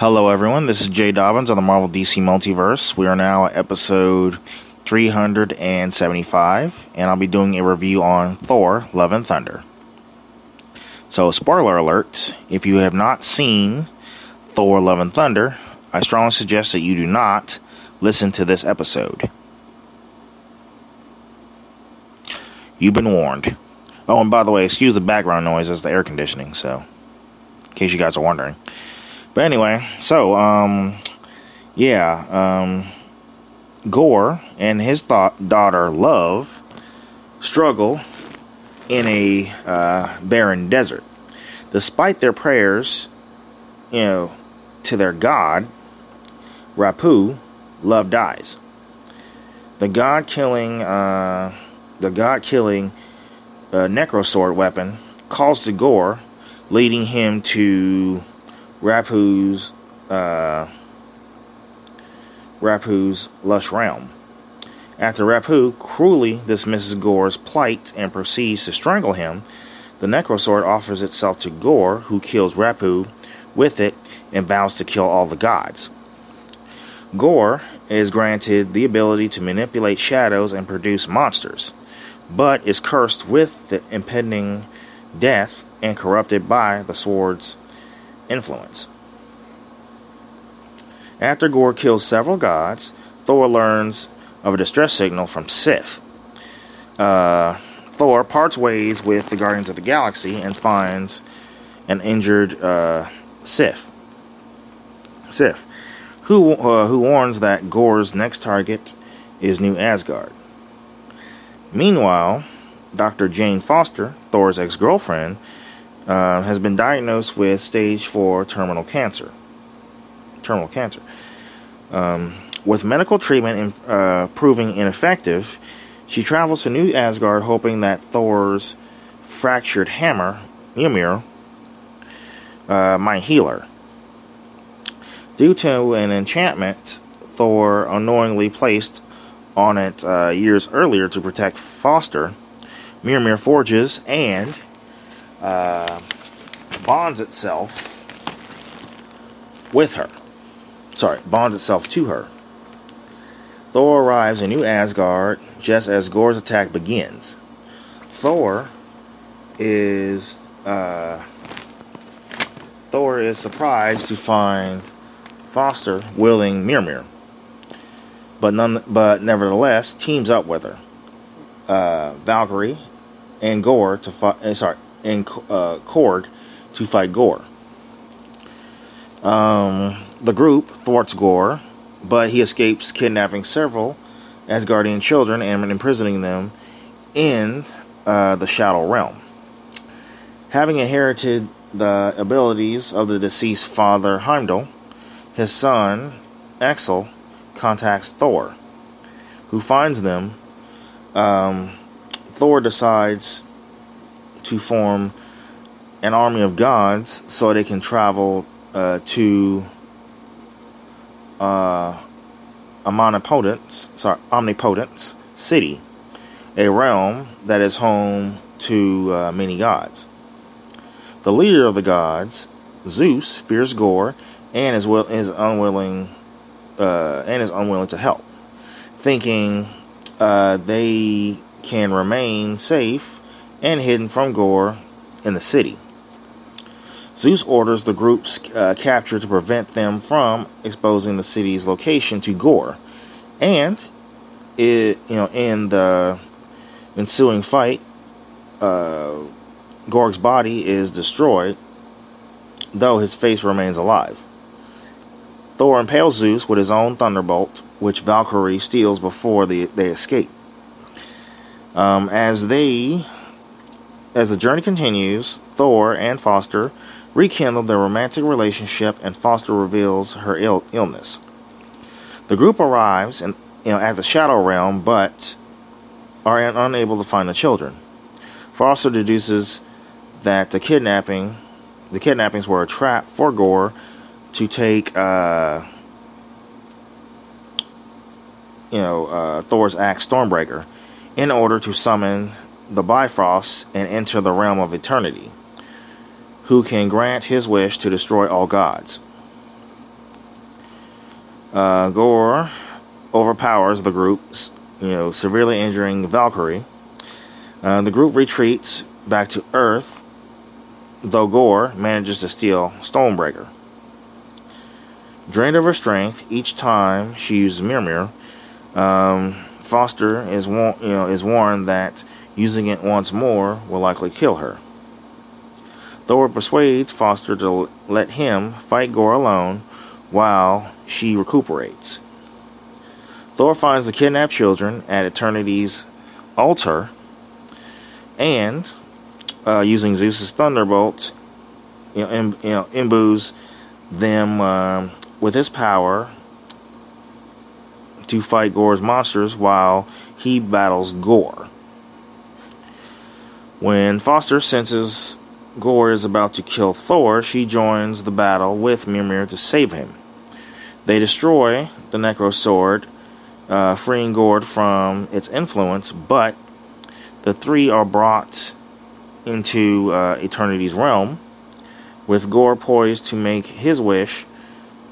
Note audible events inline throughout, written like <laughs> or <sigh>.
Hello, everyone. This is Jay Dobbins on the Marvel DC Multiverse. We are now at episode 375, and I'll be doing a review on Thor Love and Thunder. So, spoiler alert if you have not seen Thor Love and Thunder, I strongly suggest that you do not listen to this episode. You've been warned. Oh, and by the way, excuse the background noise that's the air conditioning, so in case you guys are wondering. But anyway, so um yeah, um Gorr and his thought daughter Love struggle in a uh, barren desert. Despite their prayers, you know, to their god, Rapu, Love dies. The god killing, uh, the god killing uh, Necrosword weapon calls to Gorr, leading him to Rapu's uh, Rapu's lush realm. After Rapu cruelly dismisses Gorr's plight and proceeds to strangle him, the Necrosword offers itself to Gorr, who kills Rapu with it and vows to kill all the gods. Gorr is granted the ability to manipulate shadows and produce monsters, but is cursed with the impending death and corrupted by the sword's influence. After Gorr kills several gods, Thor learns of a distress signal from Sif. Uh, Thor parts ways with the Guardians of the Galaxy and finds an injured uh, Sif. Sif, who uh, who warns that Gorr's next target is New Asgard. Meanwhile, Dr. Jane Foster, Thor's ex-girlfriend, uh, has been diagnosed with stage four terminal cancer. Terminal cancer. Um, with medical treatment uh, proving ineffective, she travels to New Asgard hoping that Thor's fractured hammer, Mjolnir, uh, might heal her. Due to an enchantment Thor unknowingly placed on it uh, years earlier to protect Foster, Mjolnir forges and uh, bonds itself with her. Sorry, bonds itself to her. Thor arrives in New Asgard just as Gorr's attack begins. Thor is uh, Thor is surprised to find Foster wielding Mjolnir, but none, but nevertheless teams up with her. Uh, Valkyrie and Gorr to fight. Uh, sorry, and uh, Korg to fight Gorr. Um, the group thwarts Gorr, but he escapes kidnapping several Asgardian children and imprisoning them in uh, the Shadow Realm. Having inherited the abilities of the deceased father Heimdall, his son Axel contacts Thor, who finds them. Um, Thor decides to form an army of gods so they can travel uh, to uh, omnipotence, sorry, omnipotence city, a realm that is home to uh, many gods. The leader of the gods, Zeus, fears Gorr and is will is unwilling uh, and is unwilling to help, thinking uh, they can remain safe and hidden from Gorr in the city. Zeus orders the group's uh, capture to prevent them from exposing the city's location to Gorr, and it, you know, in the ensuing fight, uh, Gorr's body is destroyed, though his face remains alive. Thor impales Zeus with his own thunderbolt, which Valkyrie steals before the, they escape. Um, as they, as the journey continues, Thor and Foster rekindle their romantic relationship, and Foster reveals her Ill- illness. The group arrives and you know at the Shadow Realm, but are unable to find the children. Foster deduces that the kidnapping, the kidnappings were a trap for Gorr to take, uh, you know, uh, Thor's axe Stormbreaker in order to summon the Bifrost and enter the realm of eternity who can grant his wish to destroy all gods. Uh, Gorr overpowers the group, you know, severely injuring Valkyrie. Uh, the group retreats back to Earth, though Gorr manages to steal Stormbreaker. Drained of her strength each time she uses Mirror um, Foster is you know is warned that using it once more will likely kill her. Thor persuades Foster to let him fight Gorr alone while she recuperates. Thor finds the kidnapped children at Eternity's altar and, uh, using Zeus's thunderbolt, you know, Im- you know imbues them uh, with his power to fight Gorr's monsters while he battles Gorr. When Foster senses Gorr is about to kill Thor, she joins the battle with Mimir to save him. They destroy the Necro Sword, uh, freeing Gorr from its influence, but the three are brought into uh, Eternity's realm. With Gorr poised to make his wish,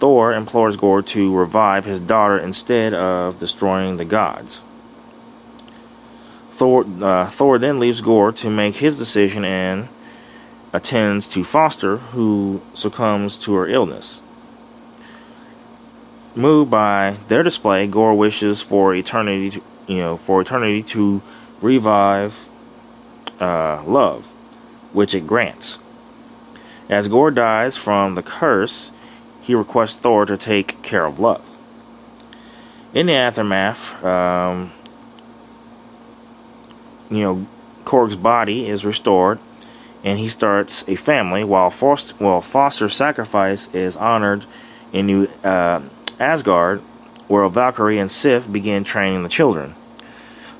Thor implores Gorr to revive his daughter instead of destroying the gods. Thor, uh, Thor then leaves Gorr to make his decision and attends to Foster, who succumbs to her illness. Moved by their display, Gorr wishes for eternity, to, you know, for eternity to revive uh, love, which it grants. As Gorr dies from the curse, he requests Thor to take care of love. In the aftermath, um, you know, Korg's body is restored, and he starts a family. While Foster, Foster's sacrifice is honored in New uh, Asgard, where Valkyrie and Sif begin training the children.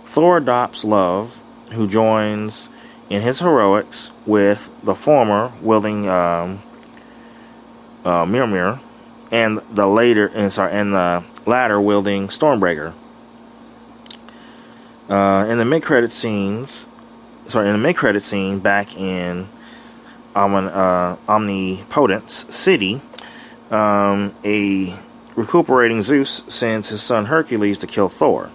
Thor adopts Love, who joins in his heroics with the former wielding um, uh, Mimir, and the later and sorry, and the latter wielding Stormbreaker. Uh, in the mid-credit scenes, sorry, in the mid-credit scene back in Omni, uh, Omnipotence City, um, a recuperating Zeus sends his son Hercules to kill Thor.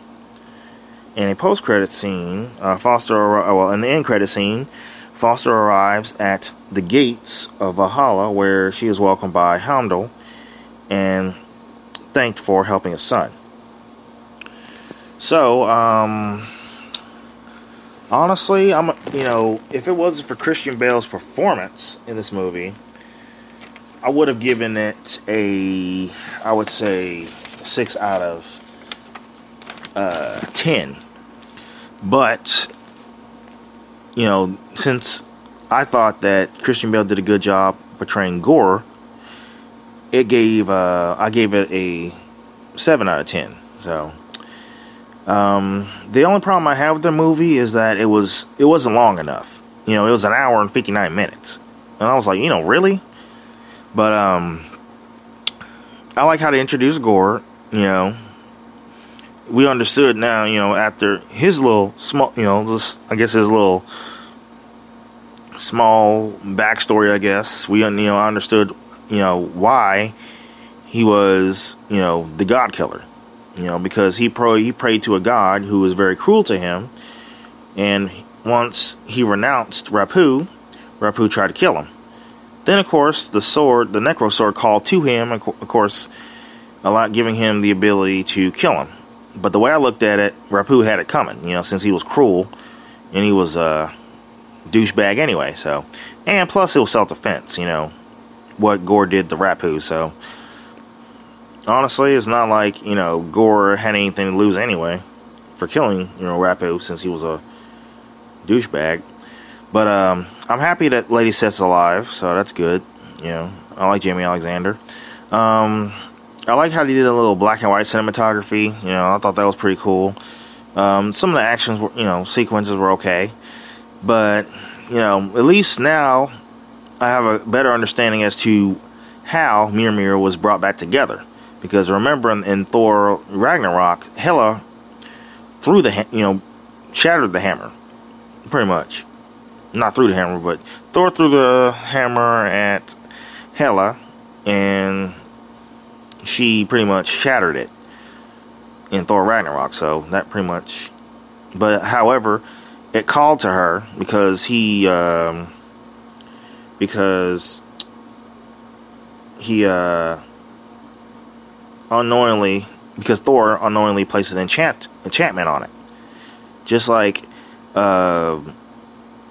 In a post-credit scene, uh, Foster, well, in the end-credit scene, Foster arrives at the gates of Valhalla, where she is welcomed by Heimdall and thanked for helping his son. So, um, honestly, I'm you know, if it wasn't for Christian Bale's performance in this movie, I would have given it a, I would say, six out of uh, ten. But you know, since I thought that Christian Bale did a good job portraying Gorr, it gave uh, I gave it a seven out of ten. So, um, the only problem I have with the movie is that it was it wasn't long enough. You know, it was an hour and fifty nine minutes, and I was like, you know, really? But um, I like how they introduced Gorr. You know, we understood now, you know, after his little small, you know, I guess his little small backstory, I guess, we, you know, understood, you know, why he was, you know, the God killer, you know, because he pro he prayed to a God who was very cruel to him, and once he renounced Rapu, Rapu tried to kill him. Then, of course, the sword, the Necro sword, called to him, of course, a lot giving him the ability to kill him but the way I looked at it, Rapu had it coming, you know, since he was cruel and he was a douchebag anyway. So, and plus it was self defense, you know, what Gorr did to Rapu. So, honestly, it's not like you know Gorr had anything to lose anyway for killing you know Rapu since he was a douchebag. But um, I'm happy that Lady Sif's alive, so that's good. You know, I like Jaimie Alexander. Um, I like how they did a little black and white cinematography. You know, I thought that was pretty cool. Um, some of the actions, were, you know, sequences were okay, but you know, at least now I have a better understanding as to how Mimir was brought back together. Because remember, in, in Thor Ragnarok, Hela threw the you know shattered the hammer, pretty much. Not through the hammer, but Thor threw the hammer at Hela, and she pretty much shattered it in Thor Ragnarok. So that pretty much. But however, it called to her because he um, because he uh, unknowingly because Thor unknowingly placed an enchant enchantment on it, just like uh,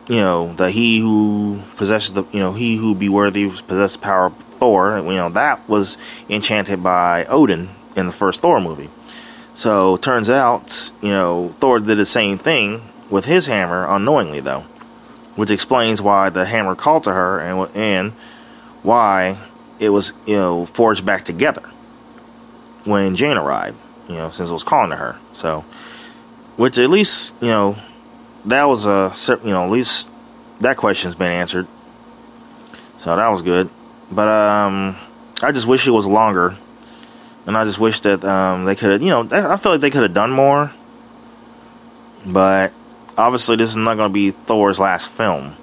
you know the he who possesses the you know he who be worthy possesses the power of Thor. You know that was enchanted by Odin in the first Thor movie. So turns out you know Thor did the same thing with his hammer unknowingly though, which explains why the hammer called to her and and why it was you know forged back together when Jane arrived. You know, since it was calling to her. So, which at least you know that was a you know at least that question's been answered. So that was good. But um, I just wish it was longer, and I just wish that um, they could have you know I feel like they could have done more. But obviously, this is not going to be Thor's last film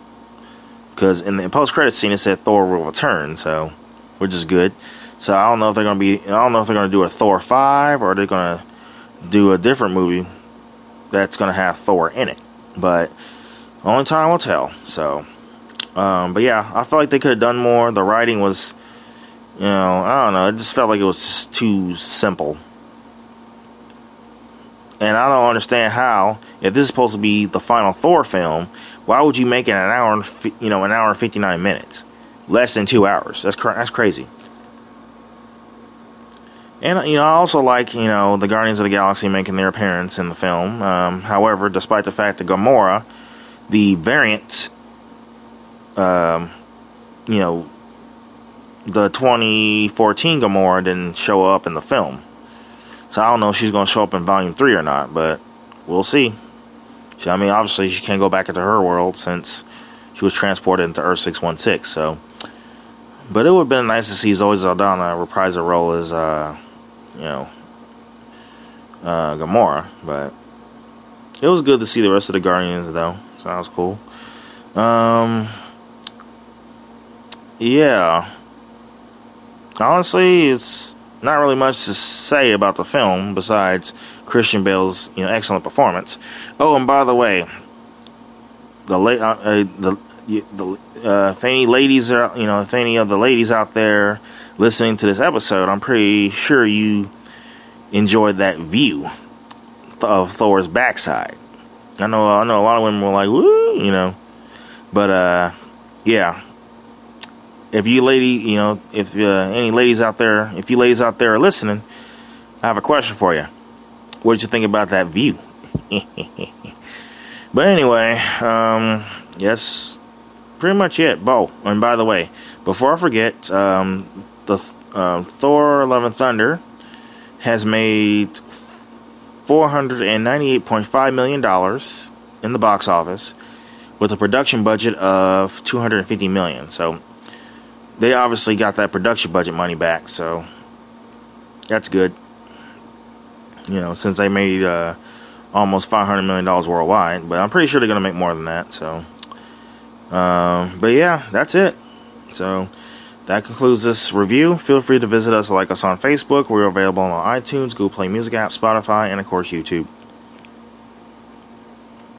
because in the post credit scene it said Thor will return. So which is good. So I don't know if they're gonna be. I don't know if they're gonna do a Thor five or they're gonna do a different movie that's gonna have Thor in it. But only time will tell. So, um, but yeah, I felt like they could have done more. The writing was, you know, I don't know. It just felt like it was just too simple. And I don't understand how, if this is supposed to be the final Thor film, why would you make it an hour and you know an hour and fifty nine minutes? less than two hours. That's cra- that's crazy. And you know, I also like you know the Guardians of the Galaxy making their appearance in the film. Um, however, despite the fact that Gamora, the variant, um, you know, the 2014 Gamora didn't show up in the film, so I don't know if she's going to show up in Volume Three or not. But we'll see. I mean, obviously, she can't go back into her world since she was transported into Earth 616. So but it would have been nice to see Zoe Saldana reprise a role as, uh, you know, uh, Gamora. But it was good to see the rest of the Guardians, though. So that was cool. Um, yeah. Honestly, it's not really much to say about the film besides Christian Bale's you know excellent performance. Oh, and by the way, the late uh, uh, the the, uh, if any ladies are, you know, if any of the ladies out there listening to this episode, I'm pretty sure you enjoyed that view of Thor's backside. I know, I know, a lot of women were like, "Woo," you know, but uh, yeah. If you lady, you know, if uh, any ladies out there, if you ladies out there are listening, I have a question for you. What did you think about that view? <laughs> but anyway, um, yes, pretty much it. Bo, and by the way, before I forget, um, the uh, Thor: Love and Thunder has made four hundred and ninety-eight point five million dollars in the box office, with a production budget of two hundred and fifty million. So they obviously got that production budget money back. So that's good. You know, since they made uh, almost five hundred million dollars worldwide, but I'm pretty sure they're gonna make more than that. So. Um, but yeah, that's it. So that concludes this review. Feel free to visit us, like us on Facebook. We're available on iTunes, Google Play Music app, Spotify, and of course YouTube.